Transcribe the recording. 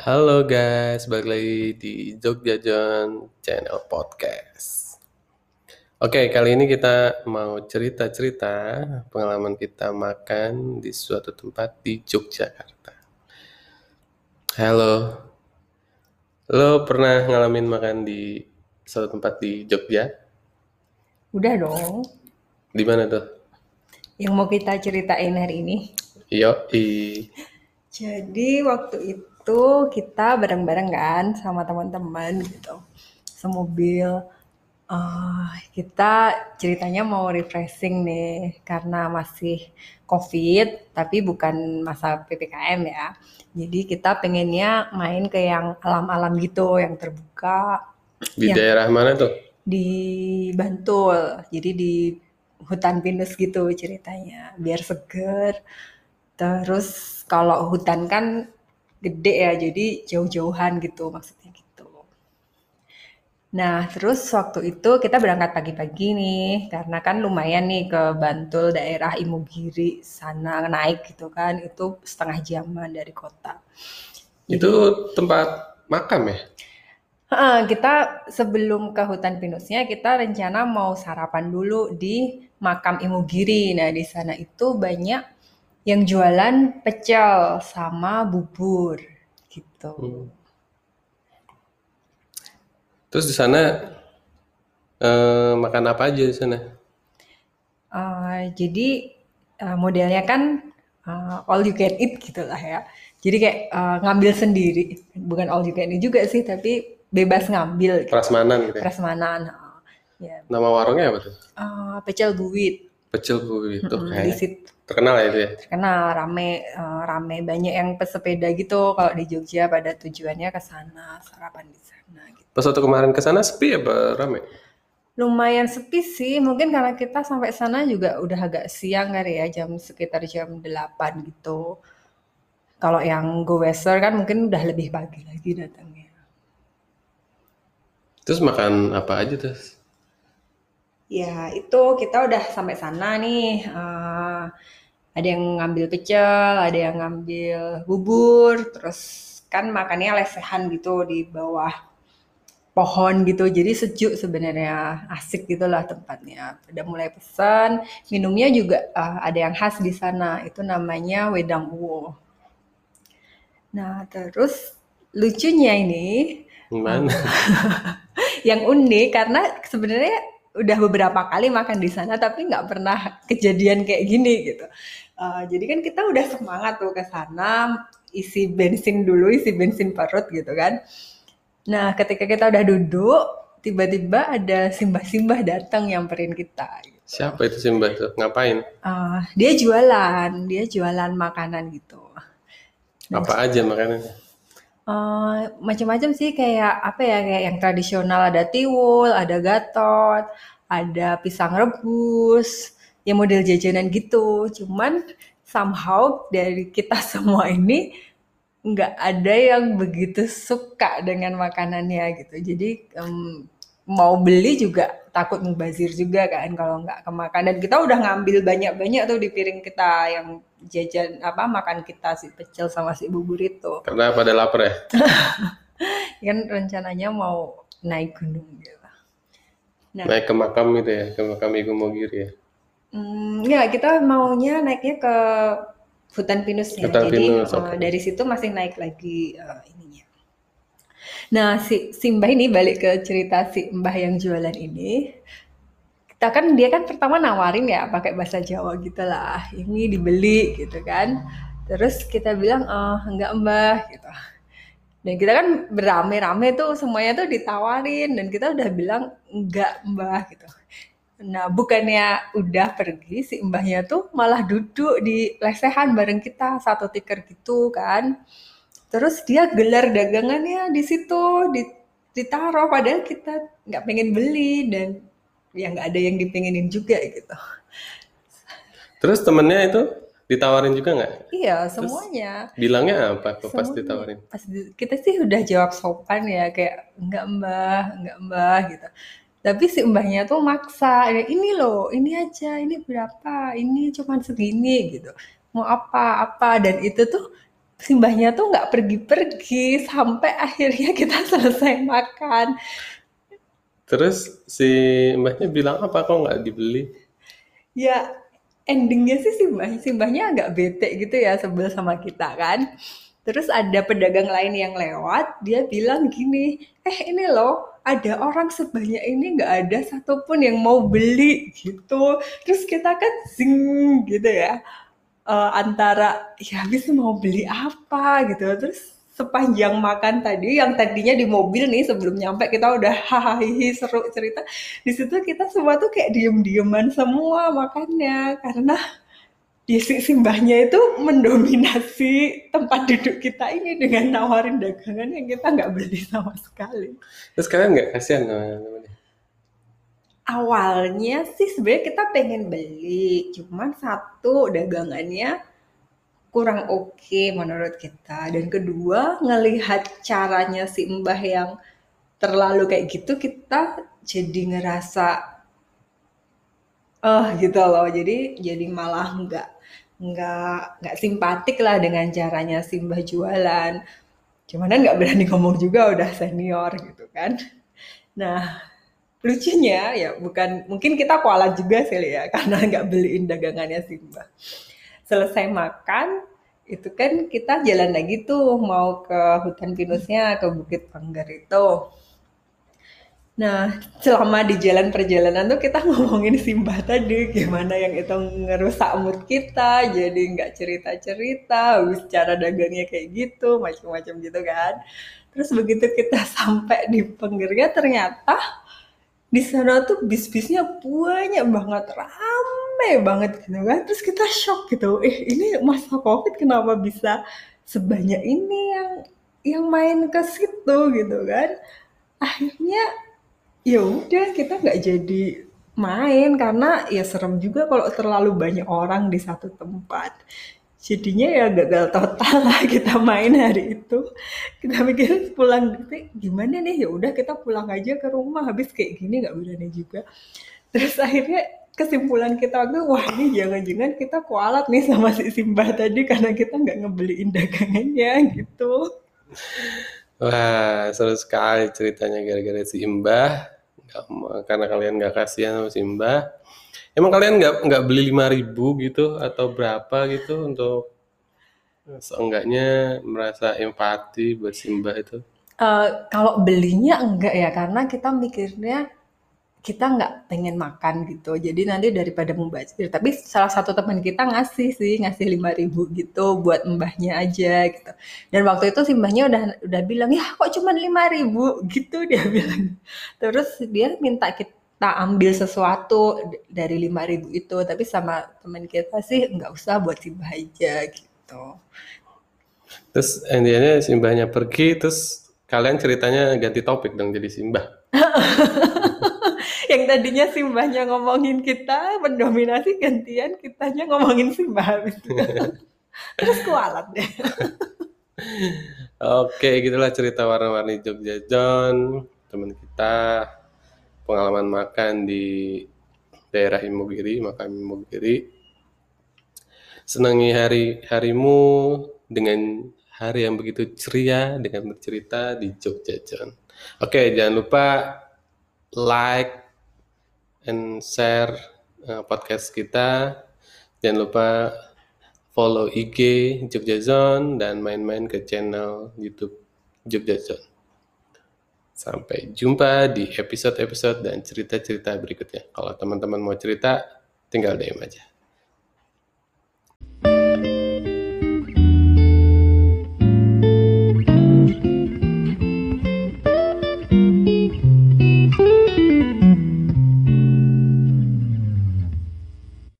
Halo guys, balik lagi di Jogja John Channel Podcast. Oke, kali ini kita mau cerita-cerita pengalaman kita makan di suatu tempat di Yogyakarta. Halo, lo pernah ngalamin makan di suatu tempat di Jogja? Udah dong. Di mana tuh? Yang mau kita ceritain hari ini. Yo, i. Jadi waktu itu kita bareng-bareng kan sama teman-teman gitu. Semobil. Uh, kita ceritanya mau refreshing nih karena masih COVID, tapi bukan masa PPKM ya. Jadi kita pengennya main ke yang alam-alam gitu, yang terbuka. Di yang daerah mana tuh? Di Bantul. Jadi di hutan pinus gitu ceritanya, biar seger. Terus kalau hutan kan gede ya, jadi jauh-jauhan gitu maksudnya gitu. Nah, terus waktu itu kita berangkat pagi-pagi nih, karena kan lumayan nih ke Bantul daerah Imogiri sana naik gitu kan, itu setengah jaman dari kota. Itu tempat makam ya? Kita sebelum ke hutan pinusnya kita rencana mau sarapan dulu di makam Imogiri. Nah, di sana itu banyak yang jualan pecel sama bubur gitu. Hmm. Terus di sana eh, makan apa aja di sana? Uh, jadi uh, modelnya kan uh, all you can eat gitulah ya. Jadi kayak uh, ngambil sendiri, bukan all you can eat juga sih, tapi bebas ngambil. Gitu. Prasmanan gitu. Ya? Prasmanan. Uh, ya. Nama warungnya apa tuh? Uh, pecel buit. Pecel buit tuh hmm, di situ. Terkenal ya itu ya? Terkenal, rame, uh, rame banyak yang pesepeda gitu kalau di Jogja pada tujuannya ke sana, sarapan di sana. Gitu. Pas waktu kemarin ke sana sepi apa rame? Lumayan sepi sih, mungkin karena kita sampai sana juga udah agak siang kali ya, jam sekitar jam 8 gitu. Kalau yang go western kan mungkin udah lebih pagi lagi datangnya. Terus makan apa aja terus? Ya itu kita udah sampai sana nih. Uh, ada yang ngambil pecel, ada yang ngambil bubur, terus kan makannya lesehan gitu di bawah pohon gitu. Jadi sejuk sebenarnya asik gitulah tempatnya. Udah mulai pesan minumnya juga uh, ada yang khas di sana. Itu namanya wedang uwo. Nah terus lucunya ini Gimana? yang unik karena sebenarnya udah beberapa kali makan di sana tapi nggak pernah kejadian kayak gini gitu uh, jadi kan kita udah semangat tuh ke sana isi bensin dulu isi bensin perut gitu kan Nah, ketika kita udah duduk, tiba-tiba ada simbah-simbah datang yang perin kita. Gitu. Siapa itu simbah tuh? Ngapain? Uh, dia jualan, dia jualan makanan gitu. Nah, Apa aja makanannya? Uh, macam-macam sih kayak apa ya kayak yang tradisional ada tiwul, ada gatot, ada pisang rebus, ya model jajanan gitu. Cuman somehow dari kita semua ini nggak ada yang begitu suka dengan makanannya gitu. Jadi um, mau beli juga takut mubazir juga kan kalau nggak kemakan dan kita udah ngambil banyak-banyak tuh di piring kita yang jajan apa makan kita si pecel sama si bubur itu. Karena pada lapar ya? kan rencananya mau naik gunung gitu. Nah, naik ke makam itu ya, ke makam Ibu Mogiri ya? Hmm, ya kita maunya naiknya ke hutan pinus ya. Hutan Jadi pinus, uh, dari situ masih naik lagi uh, ininya. Nah, si, si Mbah ini balik ke cerita si Mbah yang jualan ini. Kita kan dia kan pertama nawarin ya pakai bahasa Jawa gitu lah. Ini dibeli gitu kan. Terus kita bilang, "Oh, enggak Mbah." gitu. Dan kita kan berame-rame tuh semuanya tuh ditawarin dan kita udah bilang enggak Mbah gitu. Nah, bukannya udah pergi, si mbahnya tuh malah duduk di lesehan bareng kita, satu tikar gitu kan. Terus dia gelar dagangannya di situ, ditaruh, padahal kita nggak pengen beli dan ya nggak ada yang dipengenin juga gitu. Terus temennya itu ditawarin juga nggak? Iya, semuanya. Terus bilangnya apa semuanya. pas ditawarin? Pas kita sih udah jawab sopan ya, kayak enggak mbah, enggak mbah gitu tapi si mbahnya tuh maksa ini loh ini aja ini berapa ini cuma segini gitu mau apa apa dan itu tuh simbahnya tuh nggak pergi-pergi sampai akhirnya kita selesai makan. Terus si mbahnya bilang apa kok nggak dibeli? Ya endingnya sih simbah simbahnya agak bete gitu ya sebel sama kita kan. Terus ada pedagang lain yang lewat, dia bilang gini, eh ini loh ada orang sebanyak ini nggak ada satupun yang mau beli gitu. Terus kita kan zing gitu ya, uh, antara ya habis mau beli apa gitu. Terus sepanjang makan tadi yang tadinya di mobil nih sebelum nyampe kita udah hahaha seru cerita di situ kita semua tuh kayak diem-dieman semua makannya karena di simbahnya itu mendominasi tempat duduk kita ini dengan nawarin dagangan yang kita nggak beli sama sekali. Terus kalian nggak kasihan teman-teman? Awalnya sih sebenarnya kita pengen beli, cuman satu dagangannya kurang oke okay menurut kita dan kedua ngelihat caranya si mbah yang terlalu kayak gitu kita jadi ngerasa uh, gitu loh jadi jadi malah nggak nggak nggak simpatik lah dengan caranya Simbah jualan. Cuman kan nggak berani ngomong juga udah senior gitu kan. Nah lucunya ya bukan mungkin kita kualat juga sih ya karena nggak beliin dagangannya Simbah. Selesai makan itu kan kita jalan lagi tuh mau ke hutan pinusnya ke Bukit Panggar itu Nah, selama di jalan perjalanan tuh kita ngomongin Simbah tadi, gimana yang itu ngerusak mood kita, jadi nggak cerita-cerita, habis cara dagangnya kayak gitu, macam-macam gitu kan. Terus begitu kita sampai di pinggirnya ternyata di sana tuh bis-bisnya banyak banget, rame banget gitu kan. Terus kita shock gitu, eh ini masa covid kenapa bisa sebanyak ini yang yang main ke situ gitu kan. Akhirnya ya udah kita nggak jadi main karena ya serem juga kalau terlalu banyak orang di satu tempat jadinya ya gagal total lah kita main hari itu. Kita mikir pulang gimana nih? Ya udah kita pulang aja ke rumah. Habis kayak gini nggak berani juga. Terus akhirnya kesimpulan kita waktu wah ini jangan-jangan kita kualat nih sama si Simbah tadi karena kita nggak ngebeliin dagangannya gitu. Wah, seru sekali ceritanya gara-gara si Imbah. Karena kalian nggak kasihan sama si Imbah. Emang kalian nggak nggak beli lima ribu gitu atau berapa gitu untuk seenggaknya merasa empati buat Simbah itu? Uh, kalau belinya enggak ya, karena kita mikirnya kita nggak pengen makan gitu. Jadi nanti daripada membazir tapi salah satu teman kita ngasih sih ngasih lima ribu gitu buat mbahnya aja gitu. Dan waktu itu si mbahnya udah udah bilang ya kok cuma lima ribu? Gitu dia bilang. Terus dia minta kita ambil sesuatu dari lima ribu itu tapi sama teman kita sih nggak usah buat si mbah aja gitu. Terus intinya si mbahnya pergi terus kalian ceritanya ganti topik dong jadi simbah yang tadinya simbahnya ngomongin kita mendominasi gantian kitanya ngomongin simbah. Terus kualat deh. Oke gitulah cerita warna-warni Jogja. John teman kita pengalaman makan di daerah Imogiri makan Imogiri. Senangi hari harimu dengan hari yang begitu ceria dengan bercerita di Jogja John. Oke jangan lupa like and share uh, podcast kita. Jangan lupa follow IG Jogja Zone dan main-main ke channel YouTube Jogja Zone. Sampai jumpa di episode-episode dan cerita-cerita berikutnya. Kalau teman-teman mau cerita, tinggal DM aja.